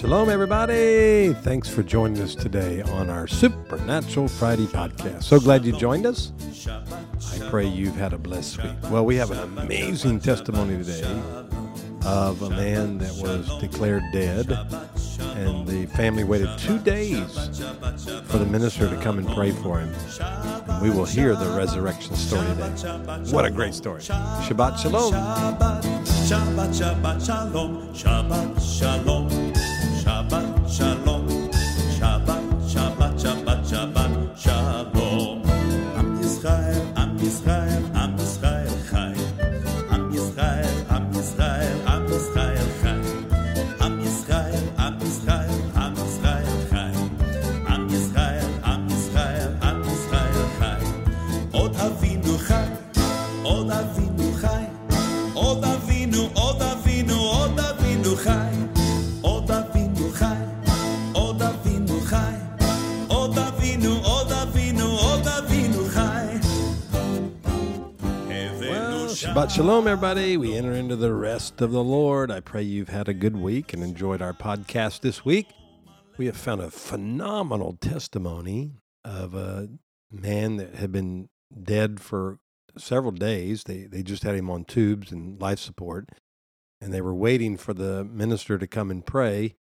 Shalom, everybody. Thanks for joining us today on our Supernatural Friday podcast. So glad you joined us. I pray you've had a blessed week. Well, we have an amazing testimony today of a man that was declared dead, and the family waited two days for the minister to come and pray for him. And we will hear the resurrection story today. What a great story. Shabbat Shalom. Shabbat, Shabbat, Shalom, Shabbat, Shalom, Shabbat Shalom, everybody. We enter into the rest of the Lord. I pray you've had a good week and enjoyed our podcast this week. We have found a phenomenal testimony of a man that had been dead for several days. They, they just had him on tubes and life support, and they were waiting for the minister to come and pray.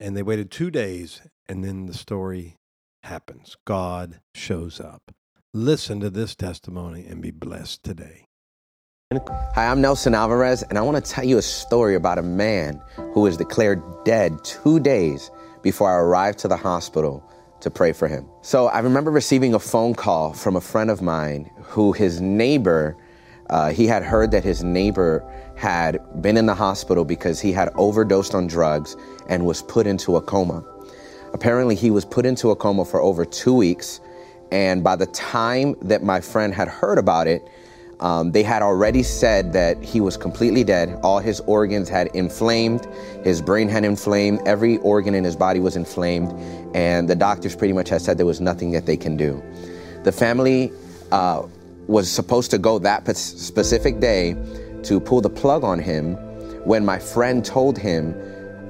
And they waited two days, and then the story happens. God shows up. Listen to this testimony and be blessed today. Hi, I'm Nelson Alvarez, and I want to tell you a story about a man who was declared dead two days before I arrived to the hospital to pray for him. So I remember receiving a phone call from a friend of mine who his neighbor, uh, he had heard that his neighbor had been in the hospital because he had overdosed on drugs and was put into a coma. Apparently, he was put into a coma for over two weeks. And by the time that my friend had heard about it, um, they had already said that he was completely dead. All his organs had inflamed, his brain had inflamed, every organ in his body was inflamed, and the doctors pretty much had said there was nothing that they can do. The family uh, was supposed to go that p- specific day to pull the plug on him when my friend told him,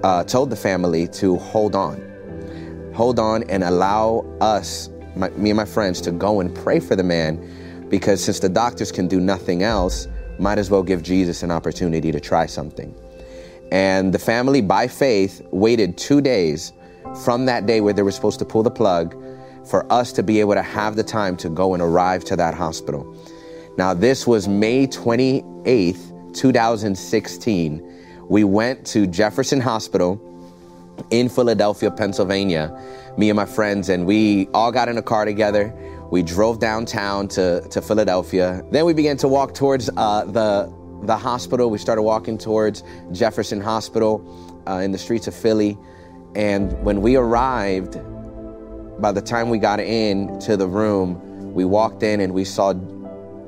uh, told the family to hold on hold on and allow us, my, me and my friends, to go and pray for the man because since the doctors can do nothing else, might as well give Jesus an opportunity to try something. And the family, by faith, waited two days from that day where they were supposed to pull the plug for us to be able to have the time to go and arrive to that hospital. Now, this was May 28th, 2016. We went to Jefferson Hospital in Philadelphia, Pennsylvania, me and my friends, and we all got in a car together. We drove downtown to, to Philadelphia. Then we began to walk towards uh, the, the hospital. We started walking towards Jefferson Hospital uh, in the streets of Philly. And when we arrived, by the time we got in to the room, we walked in and we saw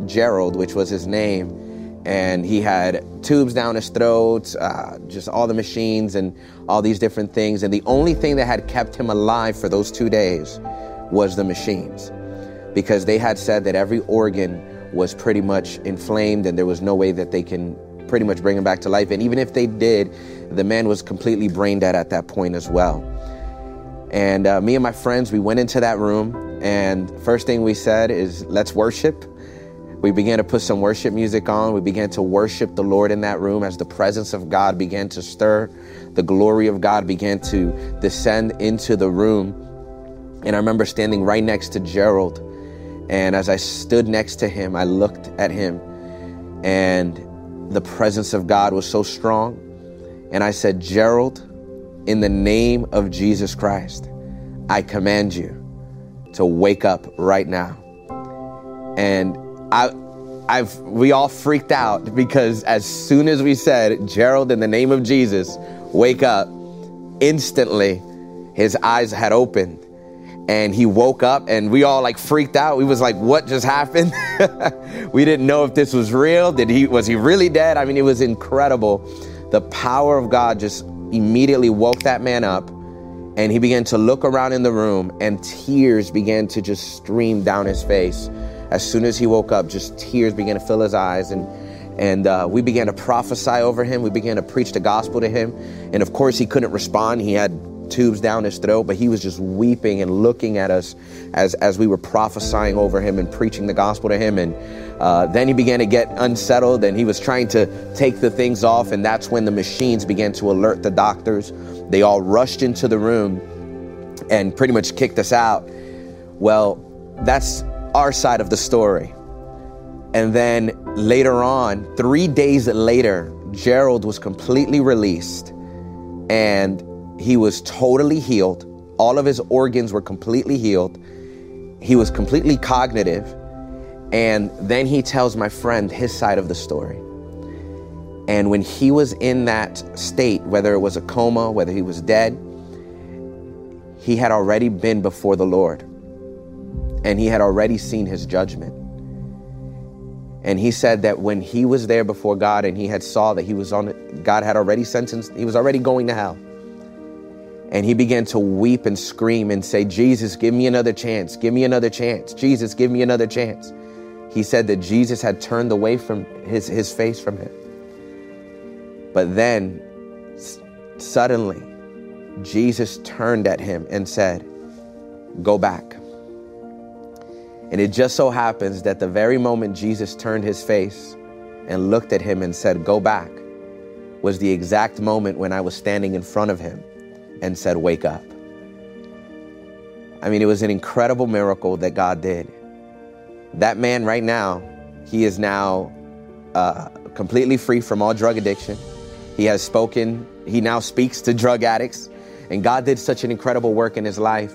Gerald, which was his name, and he had tubes down his throat, uh, just all the machines and all these different things. And the only thing that had kept him alive for those two days was the machines, because they had said that every organ was pretty much inflamed and there was no way that they can pretty much bring him back to life. And even if they did, the man was completely brain dead at that point as well. And uh, me and my friends, we went into that room, and first thing we said is, let's worship. We began to put some worship music on. We began to worship the Lord in that room as the presence of God began to stir. The glory of God began to descend into the room. And I remember standing right next to Gerald. And as I stood next to him, I looked at him, and the presence of God was so strong. And I said, Gerald, in the name of Jesus Christ, I command you to wake up right now. And I, I've, we all freaked out because as soon as we said, Gerald, in the name of Jesus, wake up, instantly his eyes had opened and he woke up and we all like freaked out. We was like, what just happened? we didn't know if this was real. Did he, was he really dead? I mean, it was incredible. The power of God just immediately woke that man up and he began to look around in the room and tears began to just stream down his face as soon as he woke up just tears began to fill his eyes and And uh, we began to prophesy over him. We began to preach the gospel to him. And of course, he couldn't respond. He had tubes down his throat, but he was just weeping and looking at us as, as we were prophesying over him and preaching the gospel to him. And uh, then he began to get unsettled and he was trying to take the things off. And that's when the machines began to alert the doctors. They all rushed into the room and pretty much kicked us out. Well, that's our side of the story. And then later on, three days later, Gerald was completely released and he was totally healed. All of his organs were completely healed. He was completely cognitive. And then he tells my friend his side of the story. And when he was in that state, whether it was a coma, whether he was dead, he had already been before the Lord. And he had already seen his judgment. And he said that when he was there before God and he had saw that he was on God had already sentenced, he was already going to hell. And he began to weep and scream and say, Jesus, give me another chance. Give me another chance. Jesus, give me another chance. He said that Jesus had turned away from his, his face from him. But then s- suddenly, Jesus turned at him and said, Go back. And it just so happens that the very moment Jesus turned his face and looked at him and said, Go back, was the exact moment when I was standing in front of him and said, Wake up. I mean, it was an incredible miracle that God did. That man, right now, he is now uh, completely free from all drug addiction. He has spoken, he now speaks to drug addicts, and God did such an incredible work in his life.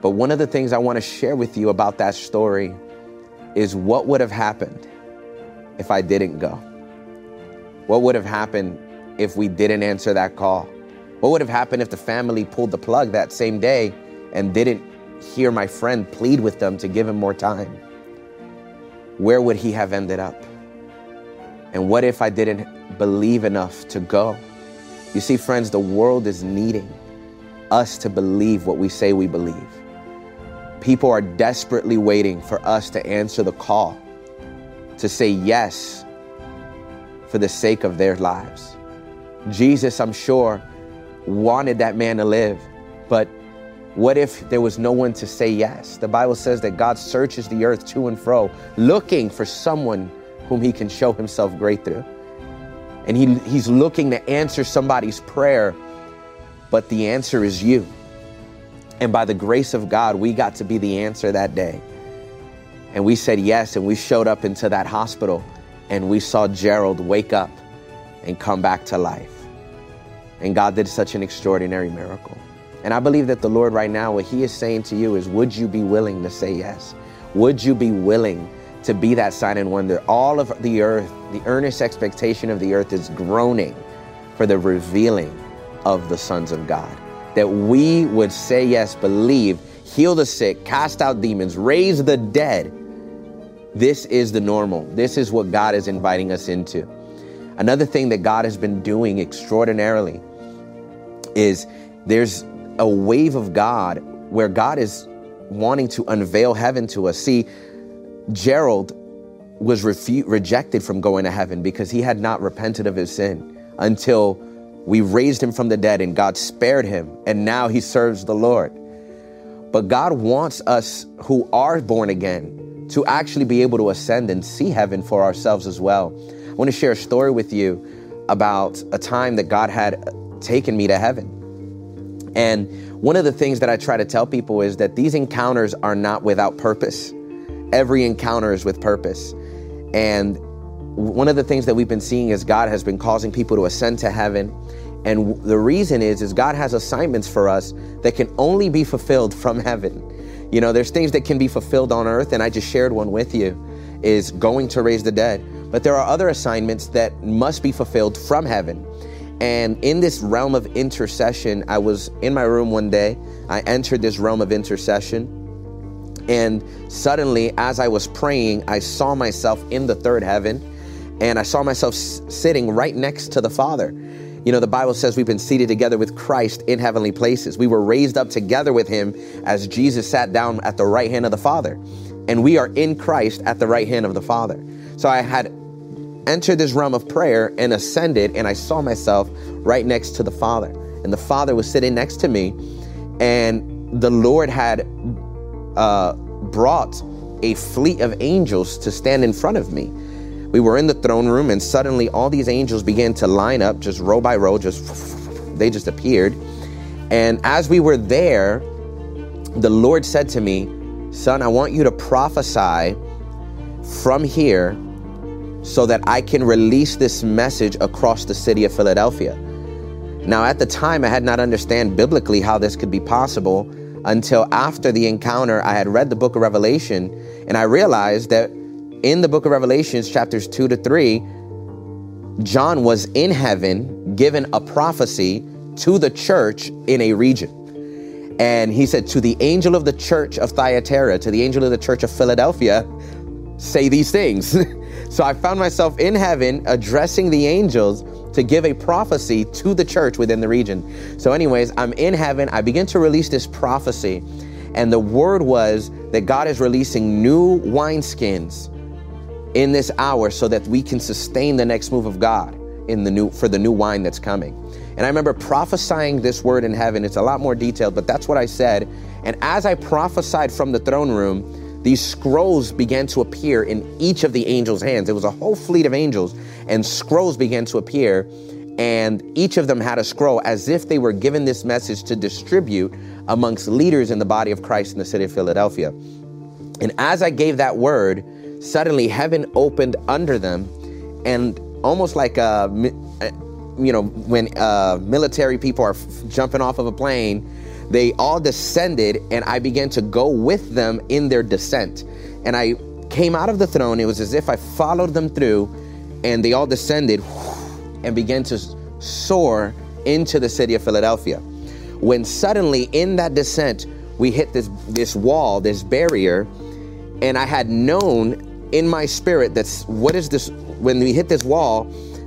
But one of the things I want to share with you about that story is what would have happened if I didn't go? What would have happened if we didn't answer that call? What would have happened if the family pulled the plug that same day and didn't hear my friend plead with them to give him more time? Where would he have ended up? And what if I didn't believe enough to go? You see, friends, the world is needing us to believe what we say we believe. People are desperately waiting for us to answer the call, to say yes for the sake of their lives. Jesus, I'm sure, wanted that man to live, but what if there was no one to say yes? The Bible says that God searches the earth to and fro, looking for someone whom he can show himself great through. And he, he's looking to answer somebody's prayer, but the answer is you. And by the grace of God, we got to be the answer that day. And we said yes, and we showed up into that hospital, and we saw Gerald wake up and come back to life. And God did such an extraordinary miracle. And I believe that the Lord, right now, what He is saying to you is, would you be willing to say yes? Would you be willing to be that sign and wonder? All of the earth, the earnest expectation of the earth is groaning for the revealing of the sons of God. That we would say yes, believe, heal the sick, cast out demons, raise the dead. This is the normal. This is what God is inviting us into. Another thing that God has been doing extraordinarily is there's a wave of God where God is wanting to unveil heaven to us. See, Gerald was refu- rejected from going to heaven because he had not repented of his sin until we raised him from the dead and God spared him, and now he serves the Lord. But God wants us who are born again to actually be able to ascend and see heaven for ourselves as well. I want to share a story with you about a time that God had taken me to heaven. And one of the things that I try to tell people is that these encounters are not without purpose. Every encounter is with purpose. And one of the things that we've been seeing is God has been causing people to ascend to heaven. And the reason is is God has assignments for us that can only be fulfilled from heaven. You know, there's things that can be fulfilled on earth and I just shared one with you is going to raise the dead. But there are other assignments that must be fulfilled from heaven. And in this realm of intercession, I was in my room one day. I entered this realm of intercession. And suddenly, as I was praying, I saw myself in the third heaven and I saw myself s- sitting right next to the Father. You know, the Bible says we've been seated together with Christ in heavenly places. We were raised up together with him as Jesus sat down at the right hand of the Father. And we are in Christ at the right hand of the Father. So I had entered this realm of prayer and ascended, and I saw myself right next to the Father. And the Father was sitting next to me, and the Lord had uh, brought a fleet of angels to stand in front of me. We were in the throne room, and suddenly all these angels began to line up, just row by row, just they just appeared. And as we were there, the Lord said to me, Son, I want you to prophesy from here so that I can release this message across the city of Philadelphia. Now, at the time, I had not understand biblically how this could be possible until after the encounter, I had read the book of Revelation and I realized that in the book of Revelations, chapters 2 to 3, John was in heaven given a prophecy to the church in a region. And he said, To the angel of the church of Thyatira, to the angel of the church of Philadelphia, say these things. so I found myself in heaven addressing the angels to give a prophecy to the church within the region. So, anyways, I'm in heaven. I begin to release this prophecy, and the word was that God is releasing new wineskins in this hour so that we can sustain the next move of God in the new for the new wine that's coming. And I remember prophesying this word in heaven. It's a lot more detailed, but that's what I said. And as I prophesied from the throne room, these scrolls began to appear in each of the angels' hands. It was a whole fleet of angels, and scrolls began to appear. And each of them had a scroll as if they were given this message to distribute amongst leaders in the body of Christ in the city of Philadelphia. And as I gave that word, suddenly heaven opened under them, and almost like a you know, when uh, military people are f- jumping off of a plane, they all descended, and I began to go with them in their descent. And I came out of the throne. It was as if I followed them through, and they all descended and began to soar into the city of Philadelphia. When suddenly, in that descent, we hit this this wall, this barrier, and I had known in my spirit that's what is this? When we hit this wall,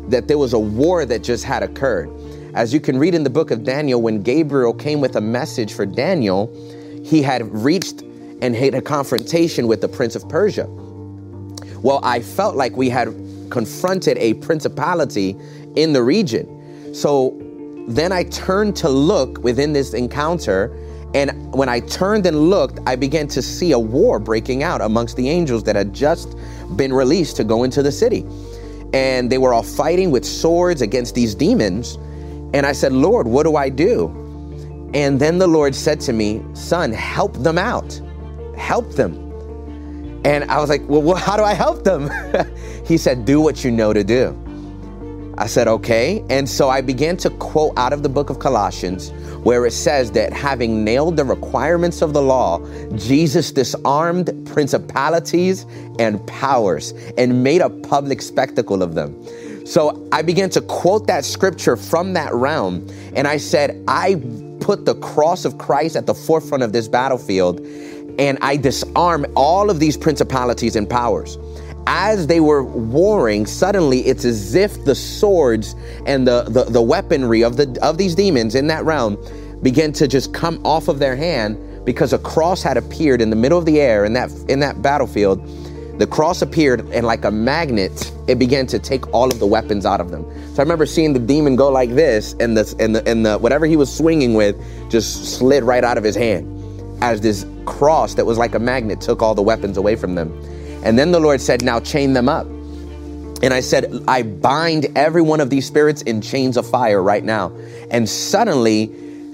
that there was a war that just had occurred. As you can read in the book of Daniel, when Gabriel came with a message for Daniel, he had reached and had a confrontation with the prince of Persia. Well, I felt like we had confronted a principality in the region. So then I turned to look within this encounter. And when I turned and looked, I began to see a war breaking out amongst the angels that had just been released to go into the city and they were all fighting with swords against these demons. And I said, Lord, what do I do? And then the Lord said to me, Son, help them out. Help them. And I was like, Well, how do I help them? he said, Do what you know to do. I said, Okay. And so I began to quote out of the book of Colossians, where it says that having nailed the requirements of the law, Jesus disarmed principalities and powers and made a public spectacle of them. So I began to quote that scripture from that realm, and I said, I put the cross of Christ at the forefront of this battlefield, and I disarm all of these principalities and powers as they were warring, suddenly it's as if the swords and the, the, the, weaponry of, the, of these demons in that realm began to just come off of their hand because a cross had appeared in the middle of the air in that, in that battlefield. The cross appeared and like a magnet, it began to take all of the weapons out of them. So I remember seeing the demon go like this and the, and the, and the whatever he was swinging with just slid right out of his hand as this cross that was like a magnet took all the weapons away from them. And then the Lord said, Now chain them up. And I said, I bind every one of these spirits in chains of fire right now. And suddenly,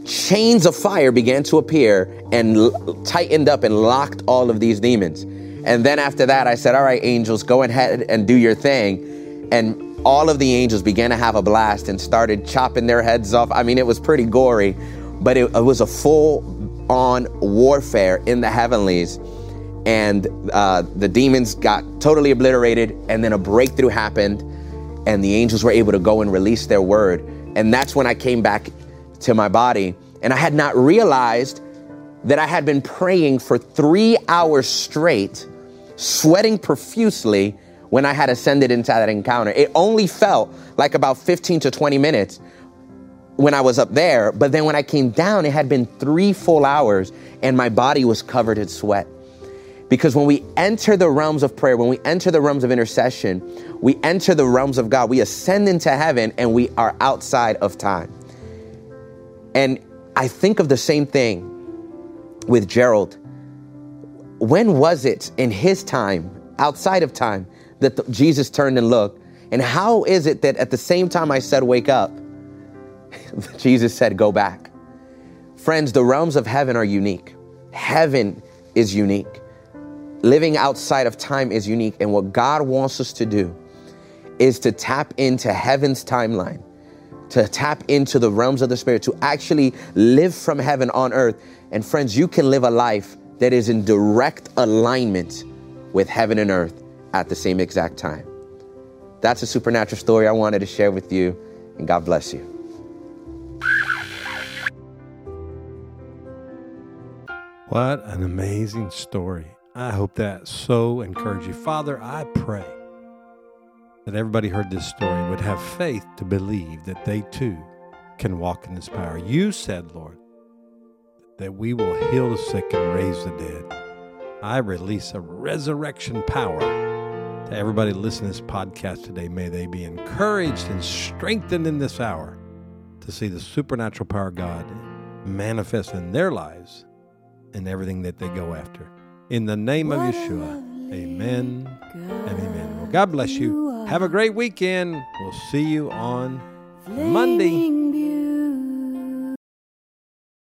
chains of fire began to appear and tightened up and locked all of these demons. And then after that, I said, All right, angels, go ahead and do your thing. And all of the angels began to have a blast and started chopping their heads off. I mean, it was pretty gory, but it, it was a full on warfare in the heavenlies and uh, the demons got totally obliterated, and then a breakthrough happened, and the angels were able to go and release their word. And that's when I came back to my body, and I had not realized that I had been praying for three hours straight, sweating profusely when I had ascended into that encounter. It only felt like about 15 to 20 minutes when I was up there, but then when I came down, it had been three full hours, and my body was covered in sweat. Because when we enter the realms of prayer, when we enter the realms of intercession, we enter the realms of God. We ascend into heaven and we are outside of time. And I think of the same thing with Gerald. When was it in his time, outside of time, that the, Jesus turned and looked? And how is it that at the same time I said, wake up, Jesus said, go back? Friends, the realms of heaven are unique. Heaven is unique. Living outside of time is unique. And what God wants us to do is to tap into heaven's timeline, to tap into the realms of the Spirit, to actually live from heaven on earth. And friends, you can live a life that is in direct alignment with heaven and earth at the same exact time. That's a supernatural story I wanted to share with you, and God bless you. What an amazing story. I hope that so encouraged you. Father, I pray that everybody heard this story would have faith to believe that they too can walk in this power. You said, Lord, that we will heal the sick and raise the dead. I release a resurrection power to everybody listening to this podcast today. May they be encouraged and strengthened in this hour to see the supernatural power of God manifest in their lives and everything that they go after. In the name of Yeshua, amen and amen. Well, God bless you. Have a great weekend. We'll see you on Monday.